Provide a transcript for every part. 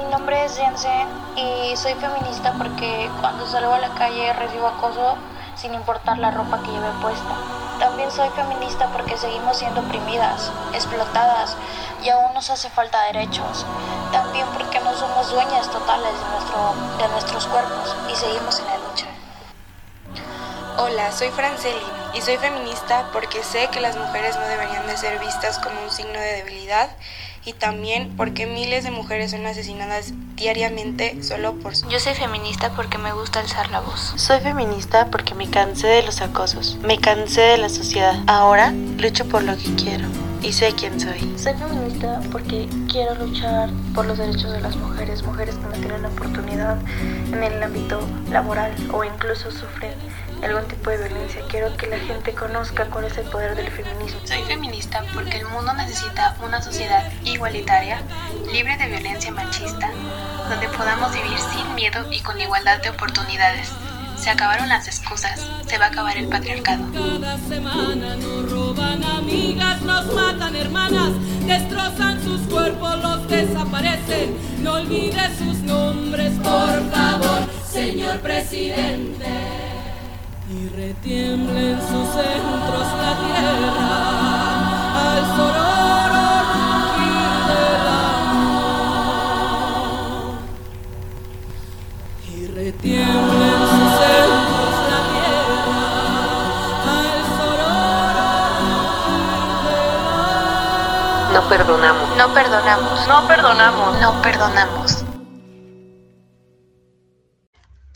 mi nombre es Jensen y soy feminista porque cuando salgo a la calle recibo acoso sin importar la ropa que lleve puesta. También soy feminista porque seguimos siendo oprimidas, explotadas y aún nos hace falta derechos. También porque no somos dueñas totales de, nuestro, de nuestros cuerpos y seguimos en la lucha. Hola, soy Franceli y soy feminista porque sé que las mujeres no deberían de ser vistas como un signo de debilidad y también porque miles de mujeres son asesinadas diariamente solo por su... Yo soy feminista porque me gusta alzar la voz. Soy feminista porque me cansé de los acosos, me cansé de la sociedad. Ahora lucho por lo que quiero y sé quién soy. Soy feminista porque quiero luchar por los derechos de las mujeres, mujeres que no tienen oportunidad en el ámbito laboral o incluso sufren algún tipo de violencia. Quiero que la gente conozca cuál es el poder del feminismo. Soy feminista porque el mundo necesita una sociedad igualitaria, libre de violencia machista, donde podamos vivir sin miedo y con igualdad de oportunidades. Se acabaron las excusas, se va a acabar el patriarcado. Cada semana nos roban amigas, nos matan hermanas, destrozan sus cuerpos, los desaparecen. No olvide sus nombres, por favor, señor presidente y retiembla en sus centros la tierra al sonoro rugir amor y retiembla No perdonamos. No perdonamos. No perdonamos. No perdonamos.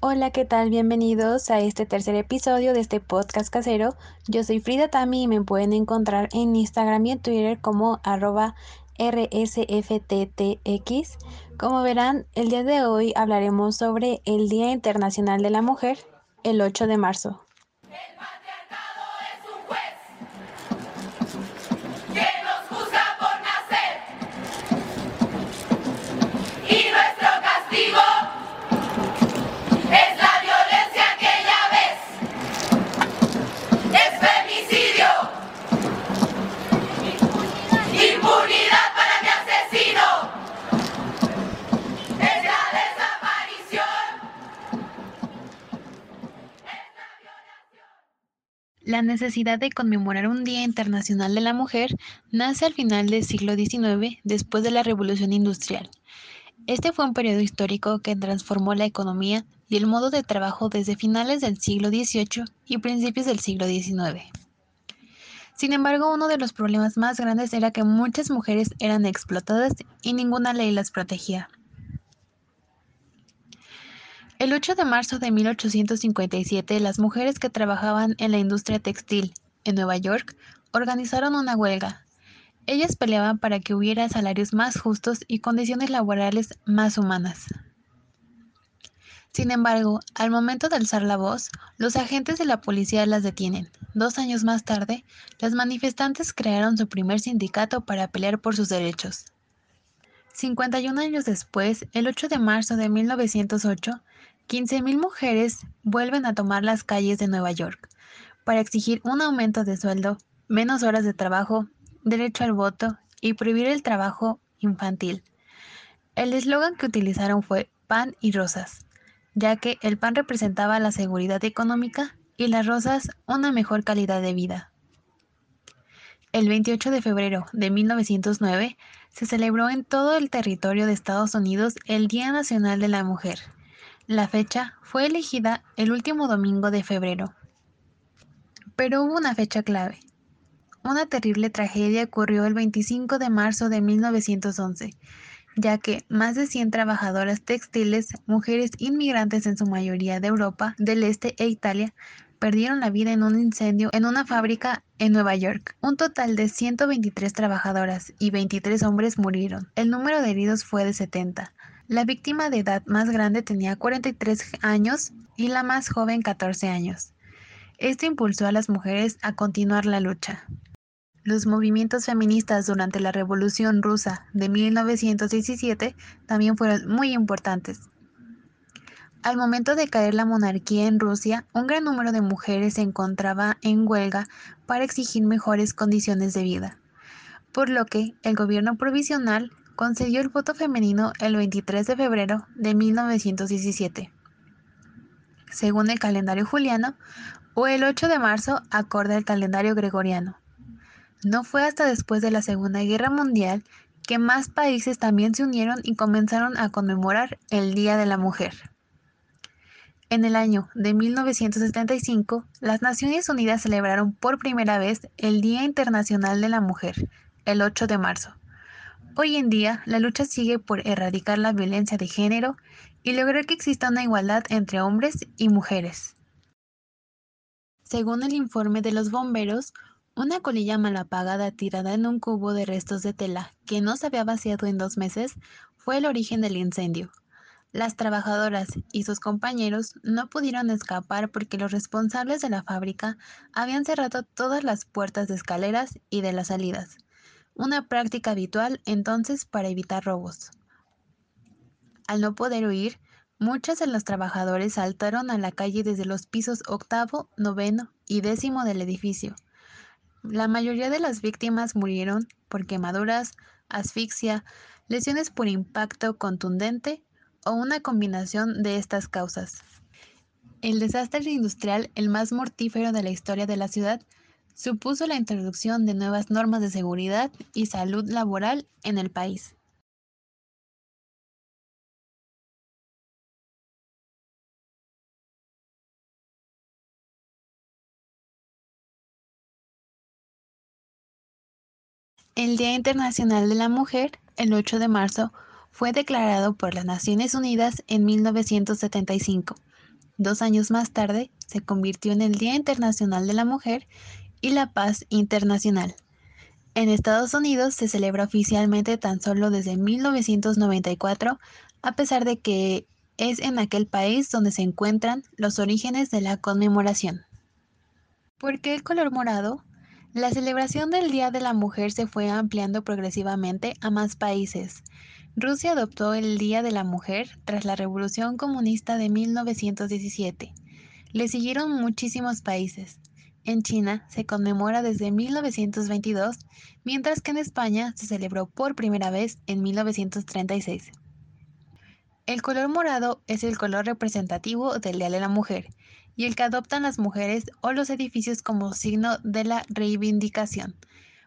Hola, ¿qué tal? Bienvenidos a este tercer episodio de este podcast casero. Yo soy Frida Tami y me pueden encontrar en Instagram y en Twitter como arroba rsfttx. Como verán, el día de hoy hablaremos sobre el Día Internacional de la Mujer, el 8 de marzo. La necesidad de conmemorar un Día Internacional de la Mujer nace al final del siglo XIX, después de la Revolución Industrial. Este fue un periodo histórico que transformó la economía y el modo de trabajo desde finales del siglo XVIII y principios del siglo XIX. Sin embargo, uno de los problemas más grandes era que muchas mujeres eran explotadas y ninguna ley las protegía. El 8 de marzo de 1857, las mujeres que trabajaban en la industria textil en Nueva York organizaron una huelga. Ellas peleaban para que hubiera salarios más justos y condiciones laborales más humanas. Sin embargo, al momento de alzar la voz, los agentes de la policía las detienen. Dos años más tarde, las manifestantes crearon su primer sindicato para pelear por sus derechos. 51 años después, el 8 de marzo de 1908, 15.000 mujeres vuelven a tomar las calles de Nueva York para exigir un aumento de sueldo, menos horas de trabajo, derecho al voto y prohibir el trabajo infantil. El eslogan que utilizaron fue pan y rosas, ya que el pan representaba la seguridad económica y las rosas una mejor calidad de vida. El 28 de febrero de 1909 se celebró en todo el territorio de Estados Unidos el Día Nacional de la Mujer. La fecha fue elegida el último domingo de febrero. Pero hubo una fecha clave. Una terrible tragedia ocurrió el 25 de marzo de 1911, ya que más de 100 trabajadoras textiles, mujeres inmigrantes en su mayoría de Europa del Este e Italia, perdieron la vida en un incendio en una fábrica en Nueva York. Un total de 123 trabajadoras y 23 hombres murieron. El número de heridos fue de 70. La víctima de edad más grande tenía 43 años y la más joven 14 años. Esto impulsó a las mujeres a continuar la lucha. Los movimientos feministas durante la Revolución rusa de 1917 también fueron muy importantes. Al momento de caer la monarquía en Rusia, un gran número de mujeres se encontraba en huelga para exigir mejores condiciones de vida, por lo que el gobierno provisional concedió el voto femenino el 23 de febrero de 1917, según el calendario juliano, o el 8 de marzo acorde al calendario gregoriano. No fue hasta después de la Segunda Guerra Mundial que más países también se unieron y comenzaron a conmemorar el Día de la Mujer. En el año de 1975, las Naciones Unidas celebraron por primera vez el Día Internacional de la Mujer, el 8 de marzo. Hoy en día, la lucha sigue por erradicar la violencia de género y lograr que exista una igualdad entre hombres y mujeres. Según el informe de los bomberos, una colilla mal apagada tirada en un cubo de restos de tela que no se había vaciado en dos meses fue el origen del incendio. Las trabajadoras y sus compañeros no pudieron escapar porque los responsables de la fábrica habían cerrado todas las puertas de escaleras y de las salidas, una práctica habitual entonces para evitar robos. Al no poder huir, muchos de los trabajadores saltaron a la calle desde los pisos octavo, noveno y décimo del edificio. La mayoría de las víctimas murieron por quemaduras, asfixia, lesiones por impacto contundente o una combinación de estas causas. El desastre industrial, el más mortífero de la historia de la ciudad, supuso la introducción de nuevas normas de seguridad y salud laboral en el país. El Día Internacional de la Mujer, el 8 de marzo, fue declarado por las Naciones Unidas en 1975. Dos años más tarde, se convirtió en el Día Internacional de la Mujer y la Paz Internacional. En Estados Unidos se celebra oficialmente tan solo desde 1994, a pesar de que es en aquel país donde se encuentran los orígenes de la conmemoración. ¿Por qué el color morado? La celebración del Día de la Mujer se fue ampliando progresivamente a más países. Rusia adoptó el Día de la Mujer tras la Revolución Comunista de 1917. Le siguieron muchísimos países. En China se conmemora desde 1922, mientras que en España se celebró por primera vez en 1936. El color morado es el color representativo del Día de la Mujer y el que adoptan las mujeres o los edificios como signo de la reivindicación.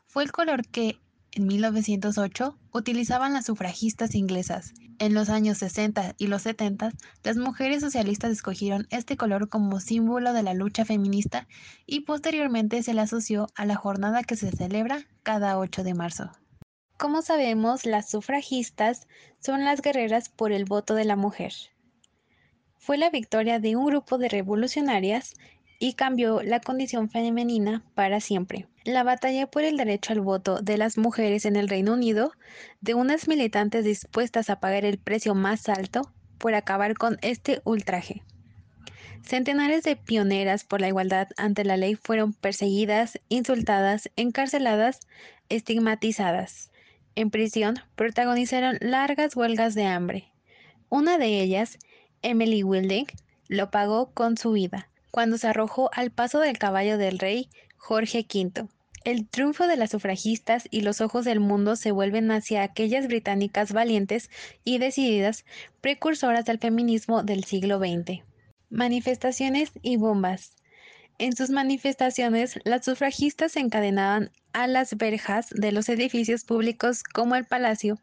Fue el color que en 1908 utilizaban las sufragistas inglesas. En los años 60 y los 70, las mujeres socialistas escogieron este color como símbolo de la lucha feminista y posteriormente se le asoció a la jornada que se celebra cada 8 de marzo. Como sabemos, las sufragistas son las guerreras por el voto de la mujer. Fue la victoria de un grupo de revolucionarias y cambió la condición femenina para siempre. La batalla por el derecho al voto de las mujeres en el Reino Unido, de unas militantes dispuestas a pagar el precio más alto por acabar con este ultraje. Centenares de pioneras por la igualdad ante la ley fueron perseguidas, insultadas, encarceladas, estigmatizadas. En prisión protagonizaron largas huelgas de hambre. Una de ellas, Emily Wilding, lo pagó con su vida cuando se arrojó al paso del caballo del rey Jorge V. El triunfo de las sufragistas y los ojos del mundo se vuelven hacia aquellas británicas valientes y decididas, precursoras del feminismo del siglo XX. Manifestaciones y bombas. En sus manifestaciones, las sufragistas se encadenaban a las verjas de los edificios públicos como el Palacio,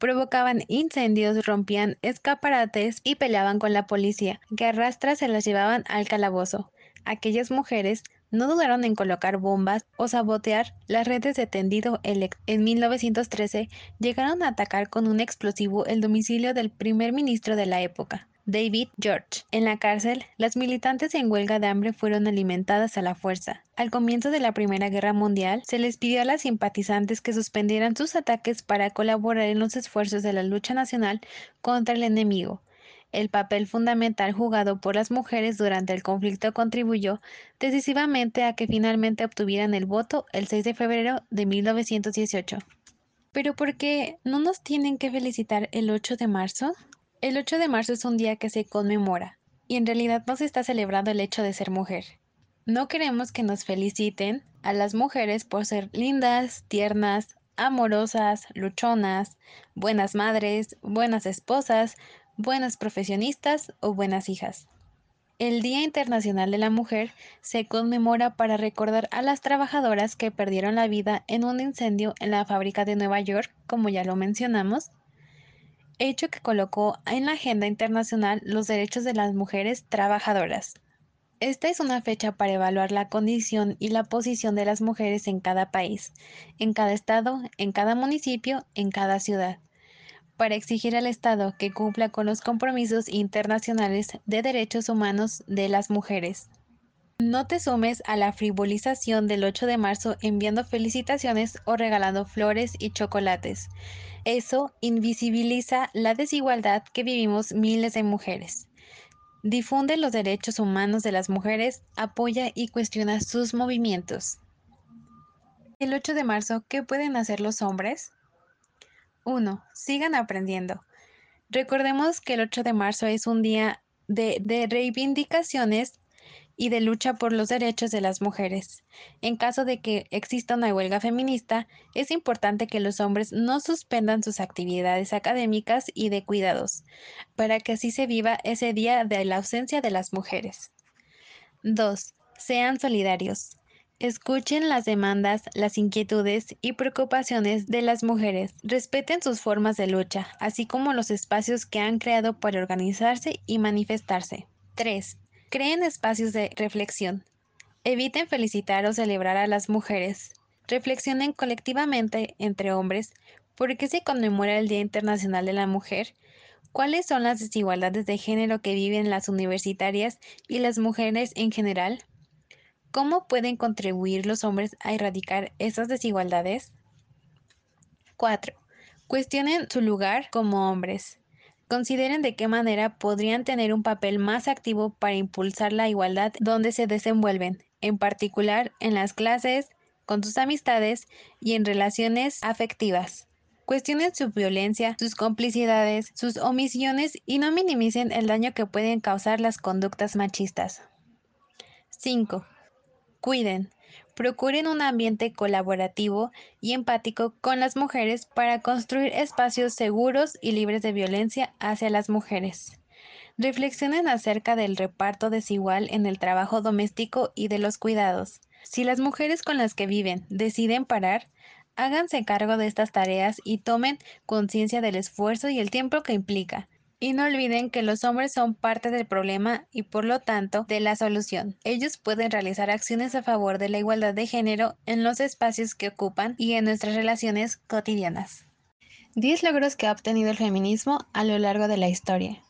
provocaban incendios, rompían escaparates y peleaban con la policía, que arrastras se las llevaban al calabozo. Aquellas mujeres no dudaron en colocar bombas o sabotear las redes de tendido eléctrico. En 1913 llegaron a atacar con un explosivo el domicilio del primer ministro de la época, David George. En la cárcel, las militantes en huelga de hambre fueron alimentadas a la fuerza. Al comienzo de la Primera Guerra Mundial, se les pidió a las simpatizantes que suspendieran sus ataques para colaborar en los esfuerzos de la lucha nacional contra el enemigo. El papel fundamental jugado por las mujeres durante el conflicto contribuyó decisivamente a que finalmente obtuvieran el voto el 6 de febrero de 1918. Pero ¿por qué no nos tienen que felicitar el 8 de marzo? El 8 de marzo es un día que se conmemora y en realidad no se está celebrando el hecho de ser mujer. No queremos que nos feliciten a las mujeres por ser lindas, tiernas amorosas, luchonas, buenas madres, buenas esposas, buenas profesionistas o buenas hijas. El Día Internacional de la Mujer se conmemora para recordar a las trabajadoras que perdieron la vida en un incendio en la fábrica de Nueva York, como ya lo mencionamos, hecho que colocó en la agenda internacional los derechos de las mujeres trabajadoras. Esta es una fecha para evaluar la condición y la posición de las mujeres en cada país, en cada estado, en cada municipio, en cada ciudad, para exigir al Estado que cumpla con los compromisos internacionales de derechos humanos de las mujeres. No te sumes a la frivolización del 8 de marzo enviando felicitaciones o regalando flores y chocolates. Eso invisibiliza la desigualdad que vivimos miles de mujeres. Difunde los derechos humanos de las mujeres, apoya y cuestiona sus movimientos. El 8 de marzo, ¿qué pueden hacer los hombres? 1. Sigan aprendiendo. Recordemos que el 8 de marzo es un día de, de reivindicaciones y de lucha por los derechos de las mujeres. En caso de que exista una huelga feminista, es importante que los hombres no suspendan sus actividades académicas y de cuidados, para que así se viva ese día de la ausencia de las mujeres. 2. Sean solidarios. Escuchen las demandas, las inquietudes y preocupaciones de las mujeres. Respeten sus formas de lucha, así como los espacios que han creado para organizarse y manifestarse. 3. Creen espacios de reflexión. Eviten felicitar o celebrar a las mujeres. Reflexionen colectivamente entre hombres por qué se conmemora el Día Internacional de la Mujer, cuáles son las desigualdades de género que viven las universitarias y las mujeres en general, cómo pueden contribuir los hombres a erradicar esas desigualdades. 4. Cuestionen su lugar como hombres. Consideren de qué manera podrían tener un papel más activo para impulsar la igualdad donde se desenvuelven, en particular en las clases, con sus amistades y en relaciones afectivas. Cuestionen su violencia, sus complicidades, sus omisiones y no minimicen el daño que pueden causar las conductas machistas. 5. Cuiden. Procuren un ambiente colaborativo y empático con las mujeres para construir espacios seguros y libres de violencia hacia las mujeres. Reflexionen acerca del reparto desigual en el trabajo doméstico y de los cuidados. Si las mujeres con las que viven deciden parar, háganse cargo de estas tareas y tomen conciencia del esfuerzo y el tiempo que implica, y no olviden que los hombres son parte del problema y por lo tanto de la solución. Ellos pueden realizar acciones a favor de la igualdad de género en los espacios que ocupan y en nuestras relaciones cotidianas. 10 logros que ha obtenido el feminismo a lo largo de la historia.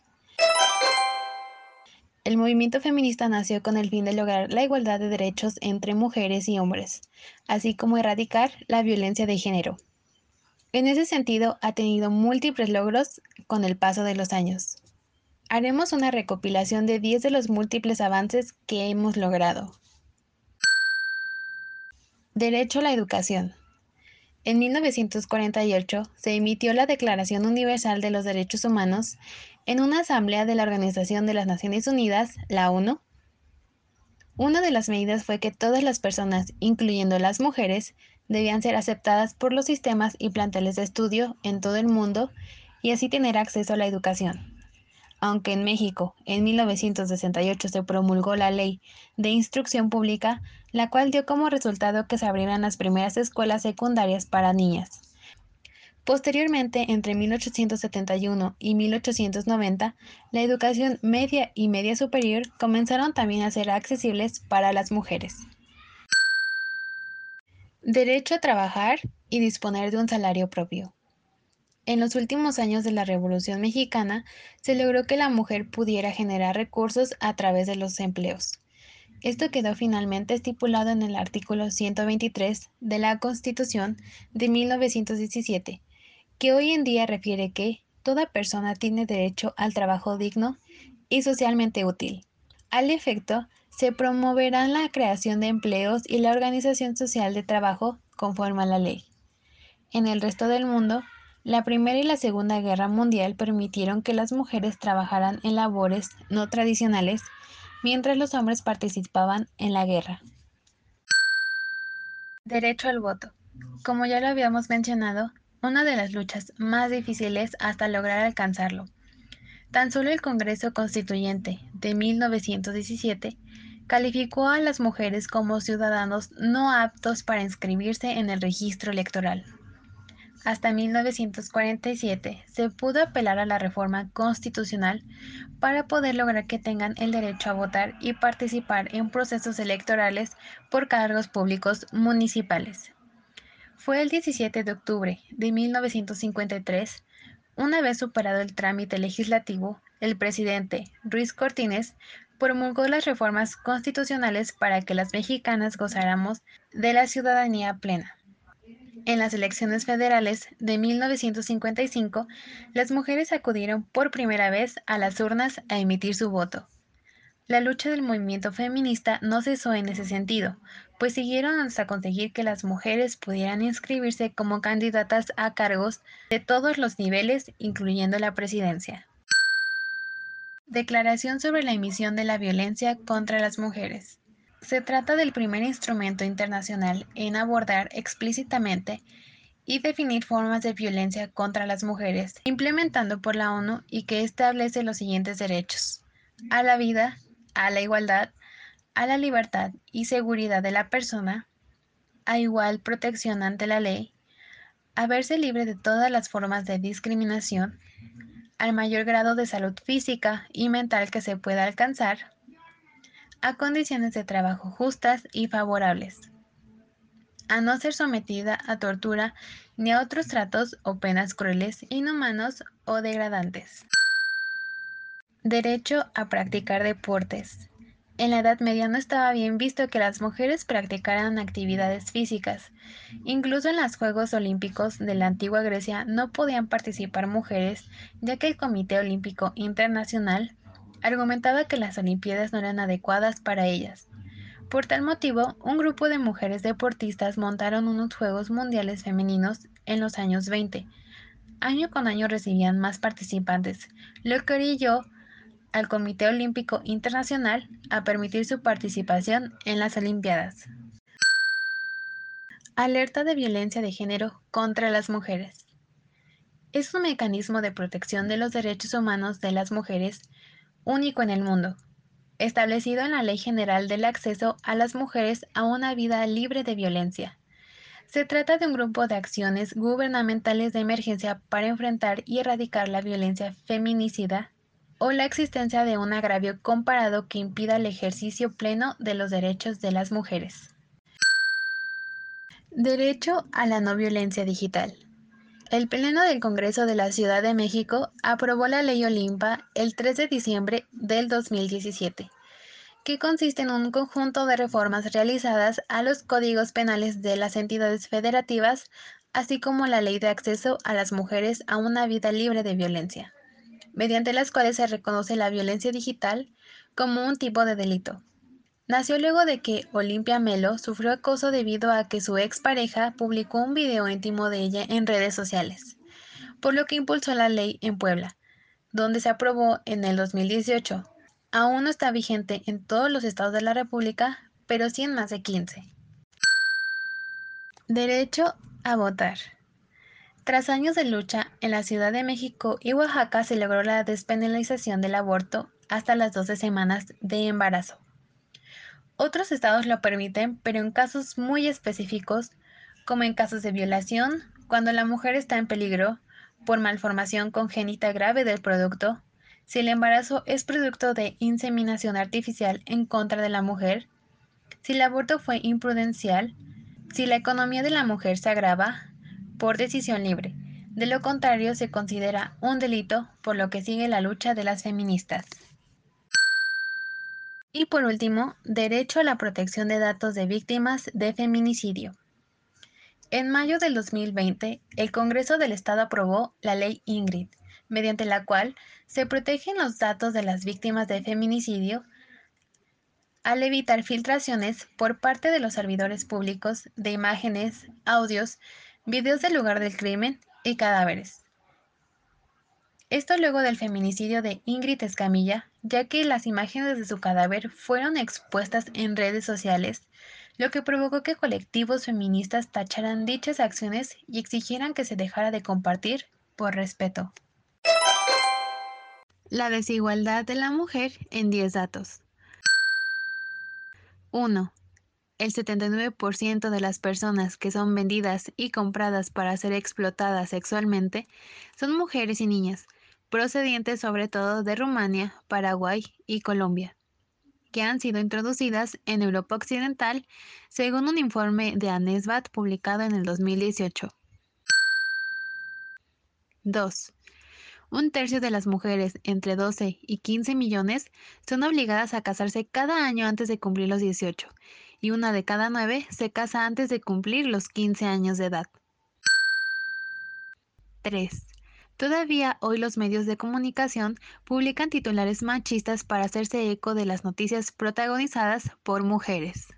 El movimiento feminista nació con el fin de lograr la igualdad de derechos entre mujeres y hombres, así como erradicar la violencia de género. En ese sentido, ha tenido múltiples logros con el paso de los años. Haremos una recopilación de 10 de los múltiples avances que hemos logrado. Derecho a la educación. En 1948 se emitió la Declaración Universal de los Derechos Humanos en una asamblea de la Organización de las Naciones Unidas, la ONU. Una de las medidas fue que todas las personas, incluyendo las mujeres, debían ser aceptadas por los sistemas y planteles de estudio en todo el mundo y así tener acceso a la educación. Aunque en México en 1968 se promulgó la Ley de Instrucción Pública, la cual dio como resultado que se abrieran las primeras escuelas secundarias para niñas. Posteriormente, entre 1871 y 1890, la educación media y media superior comenzaron también a ser accesibles para las mujeres. Derecho a trabajar y disponer de un salario propio. En los últimos años de la Revolución Mexicana se logró que la mujer pudiera generar recursos a través de los empleos. Esto quedó finalmente estipulado en el artículo 123 de la Constitución de 1917, que hoy en día refiere que toda persona tiene derecho al trabajo digno y socialmente útil. Al efecto, se promoverán la creación de empleos y la organización social de trabajo conforme a la ley. En el resto del mundo, la Primera y la Segunda Guerra Mundial permitieron que las mujeres trabajaran en labores no tradicionales, mientras los hombres participaban en la guerra. Derecho al voto. como ya lo habíamos mencionado, una de las luchas más difíciles hasta lograr alcanzarlo. Tan solo el Congreso Constituyente de 1917 calificó a las mujeres como ciudadanos no aptos para inscribirse en el registro electoral. Hasta 1947 se pudo apelar a la reforma constitucional para poder lograr que tengan el derecho a votar y participar en procesos electorales por cargos públicos municipales. Fue el 17 de octubre de 1953, una vez superado el trámite legislativo, el presidente Ruiz Cortines promulgó las reformas constitucionales para que las mexicanas gozáramos de la ciudadanía plena. En las elecciones federales de 1955, las mujeres acudieron por primera vez a las urnas a emitir su voto. La lucha del movimiento feminista no cesó en ese sentido, pues siguieron hasta conseguir que las mujeres pudieran inscribirse como candidatas a cargos de todos los niveles, incluyendo la presidencia. Declaración sobre la emisión de la violencia contra las mujeres. Se trata del primer instrumento internacional en abordar explícitamente y definir formas de violencia contra las mujeres, implementando por la ONU y que establece los siguientes derechos. A la vida, a la igualdad, a la libertad y seguridad de la persona, a igual protección ante la ley, a verse libre de todas las formas de discriminación, al mayor grado de salud física y mental que se pueda alcanzar, a condiciones de trabajo justas y favorables, a no ser sometida a tortura ni a otros tratos o penas crueles, inhumanos o degradantes. Derecho a practicar deportes. En la Edad Media no estaba bien visto que las mujeres practicaran actividades físicas. Incluso en los Juegos Olímpicos de la antigua Grecia no podían participar mujeres, ya que el Comité Olímpico Internacional argumentaba que las Olimpiadas no eran adecuadas para ellas. Por tal motivo, un grupo de mujeres deportistas montaron unos Juegos Mundiales Femeninos en los años 20. Año con año recibían más participantes, lo que orilló al Comité Olímpico Internacional a permitir su participación en las Olimpiadas. Alerta de violencia de género contra las mujeres. Es un mecanismo de protección de los derechos humanos de las mujeres único en el mundo, establecido en la Ley General del Acceso a las Mujeres a una Vida Libre de Violencia. Se trata de un grupo de acciones gubernamentales de emergencia para enfrentar y erradicar la violencia feminicida o la existencia de un agravio comparado que impida el ejercicio pleno de los derechos de las mujeres. Derecho a la no violencia digital. El Pleno del Congreso de la Ciudad de México aprobó la Ley Olimpa el 3 de diciembre del 2017, que consiste en un conjunto de reformas realizadas a los códigos penales de las entidades federativas, así como la Ley de Acceso a las Mujeres a una Vida Libre de Violencia, mediante las cuales se reconoce la violencia digital como un tipo de delito. Nació luego de que Olimpia Melo sufrió acoso debido a que su expareja publicó un video íntimo de ella en redes sociales, por lo que impulsó la ley en Puebla, donde se aprobó en el 2018. Aún no está vigente en todos los estados de la República, pero sí en más de 15. Derecho a votar. Tras años de lucha, en la Ciudad de México y Oaxaca se logró la despenalización del aborto hasta las 12 semanas de embarazo. Otros estados lo permiten, pero en casos muy específicos, como en casos de violación, cuando la mujer está en peligro por malformación congénita grave del producto, si el embarazo es producto de inseminación artificial en contra de la mujer, si el aborto fue imprudencial, si la economía de la mujer se agrava por decisión libre. De lo contrario, se considera un delito, por lo que sigue la lucha de las feministas. Y por último, derecho a la protección de datos de víctimas de feminicidio. En mayo del 2020, el Congreso del Estado aprobó la ley Ingrid, mediante la cual se protegen los datos de las víctimas de feminicidio al evitar filtraciones por parte de los servidores públicos de imágenes, audios, videos del lugar del crimen y cadáveres. Esto luego del feminicidio de Ingrid Escamilla, ya que las imágenes de su cadáver fueron expuestas en redes sociales, lo que provocó que colectivos feministas tacharan dichas acciones y exigieran que se dejara de compartir por respeto. La desigualdad de la mujer en 10 datos. 1. El 79% de las personas que son vendidas y compradas para ser explotadas sexualmente son mujeres y niñas, procedientes sobre todo de Rumania, Paraguay y Colombia, que han sido introducidas en Europa Occidental, según un informe de ANESBAT publicado en el 2018. 2. Un tercio de las mujeres entre 12 y 15 millones son obligadas a casarse cada año antes de cumplir los 18, y una de cada nueve se casa antes de cumplir los 15 años de edad. 3. Todavía hoy los medios de comunicación publican titulares machistas para hacerse eco de las noticias protagonizadas por mujeres.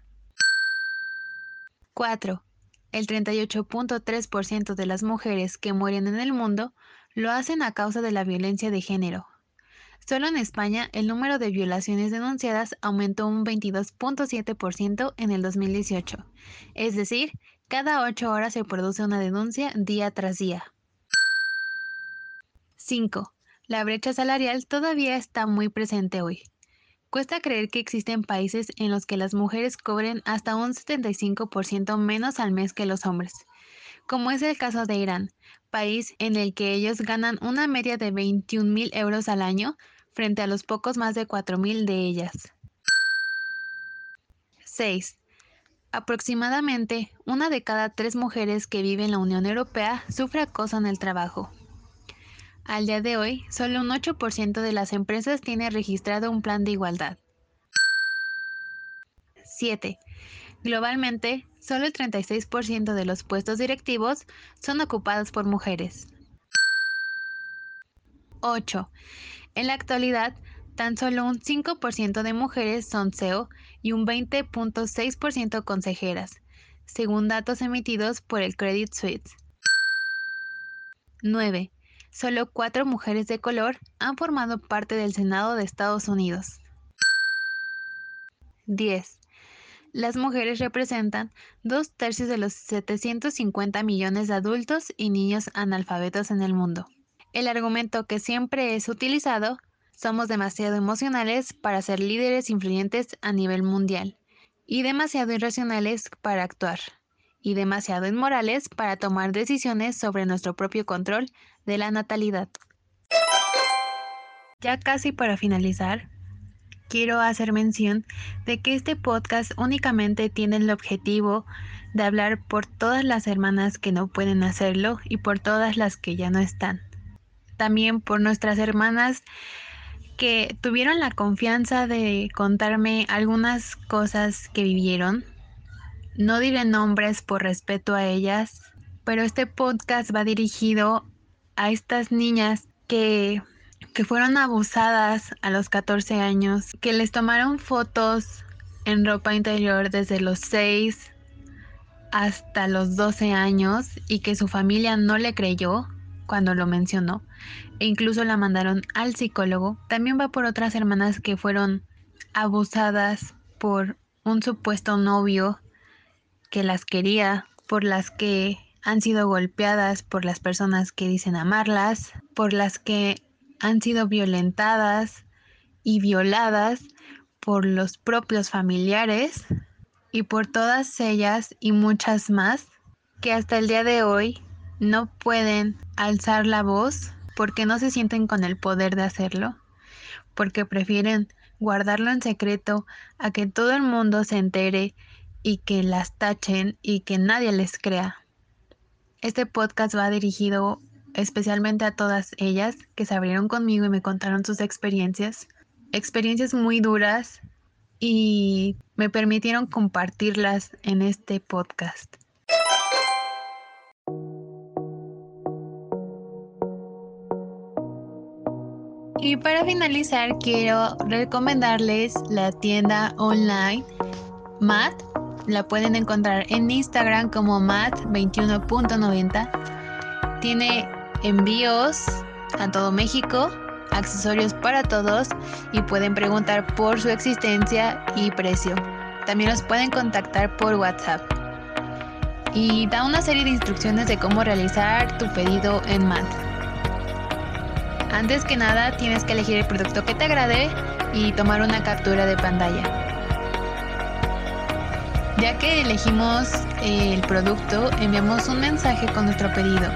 4. El 38.3% de las mujeres que mueren en el mundo lo hacen a causa de la violencia de género. Solo en España el número de violaciones denunciadas aumentó un 22.7% en el 2018, es decir, cada 8 horas se produce una denuncia día tras día. 5. La brecha salarial todavía está muy presente hoy. Cuesta creer que existen países en los que las mujeres cobren hasta un 75% menos al mes que los hombres, como es el caso de Irán, país en el que ellos ganan una media de 21 mil euros al año frente a los pocos más de 4 mil de ellas. 6. Aproximadamente una de cada tres mujeres que vive en la Unión Europea sufre acoso en el trabajo. Al día de hoy, solo un 8% de las empresas tiene registrado un plan de igualdad. 7. Globalmente, solo el 36% de los puestos directivos son ocupados por mujeres. 8. En la actualidad, tan solo un 5% de mujeres son CEO y un 20.6% consejeras, según datos emitidos por el Credit Suisse. 9. Solo cuatro mujeres de color han formado parte del Senado de Estados Unidos. 10. Las mujeres representan dos tercios de los 750 millones de adultos y niños analfabetos en el mundo. El argumento que siempre es utilizado, somos demasiado emocionales para ser líderes influyentes a nivel mundial y demasiado irracionales para actuar y demasiado inmorales para tomar decisiones sobre nuestro propio control de la natalidad. Ya casi para finalizar, quiero hacer mención de que este podcast únicamente tiene el objetivo de hablar por todas las hermanas que no pueden hacerlo y por todas las que ya no están. También por nuestras hermanas que tuvieron la confianza de contarme algunas cosas que vivieron. No diré nombres por respeto a ellas, pero este podcast va dirigido a estas niñas que, que fueron abusadas a los 14 años, que les tomaron fotos en ropa interior desde los 6 hasta los 12 años y que su familia no le creyó cuando lo mencionó e incluso la mandaron al psicólogo. También va por otras hermanas que fueron abusadas por un supuesto novio que las quería, por las que han sido golpeadas por las personas que dicen amarlas, por las que han sido violentadas y violadas por los propios familiares y por todas ellas y muchas más que hasta el día de hoy no pueden alzar la voz porque no se sienten con el poder de hacerlo, porque prefieren guardarlo en secreto a que todo el mundo se entere y que las tachen y que nadie les crea. Este podcast va dirigido especialmente a todas ellas que se abrieron conmigo y me contaron sus experiencias, experiencias muy duras y me permitieron compartirlas en este podcast. Y para finalizar quiero recomendarles la tienda online MAT la pueden encontrar en Instagram como mat21.90. Tiene envíos a todo México, accesorios para todos y pueden preguntar por su existencia y precio. también los pueden contactar por WhatsApp. Y da una serie de instrucciones de cómo realizar tu pedido en MAD. Antes que nada tienes que elegir el producto que te agrade y tomar una captura de pantalla. Ya que elegimos el producto, enviamos un mensaje con nuestro pedido.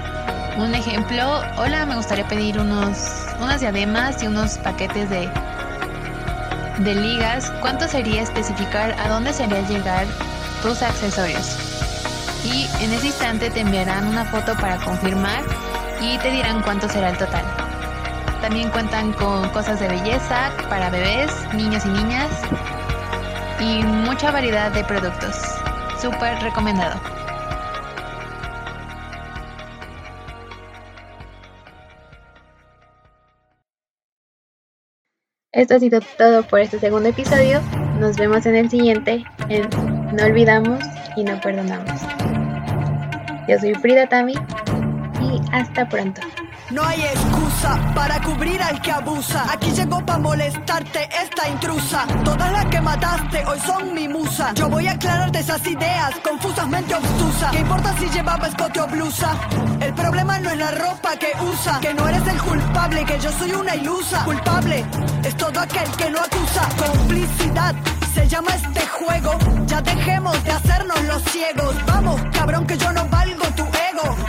Un ejemplo, hola, me gustaría pedir unos, unas diademas y unos paquetes de, de ligas. ¿Cuánto sería especificar a dónde sería llegar tus accesorios? Y en ese instante te enviarán una foto para confirmar y te dirán cuánto será el total. También cuentan con cosas de belleza para bebés, niños y niñas y mucha variedad de productos. Súper recomendado. Esto ha sido todo por este segundo episodio. Nos vemos en el siguiente en No olvidamos y no perdonamos. Yo soy Frida Tami y hasta pronto. No hay excusa para cubrir al que abusa. Aquí llegó para molestarte esta intrusa. Todas las que mataste hoy son mi musa. Yo voy a aclararte esas ideas confusamente obtusas. ¿Qué importa si llevaba escote o blusa? El problema no es la ropa que usa. Que no eres el culpable, que yo soy una ilusa. Culpable es todo aquel que no acusa. Complicidad se llama este juego. Ya dejemos de hacernos los ciegos. Vamos, cabrón, que yo no valgo tu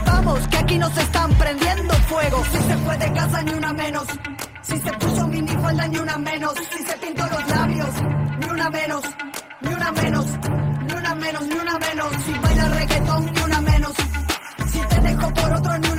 Vamos, que aquí nos están prendiendo fuego. Si se fue de casa, ni una menos. Si se puso minifalda, ni una menos. Si se pintó los labios, ni una menos. Ni una menos, ni una menos, ni una menos. Si baila reggaetón, ni una menos. Si te dejo por otro, ni una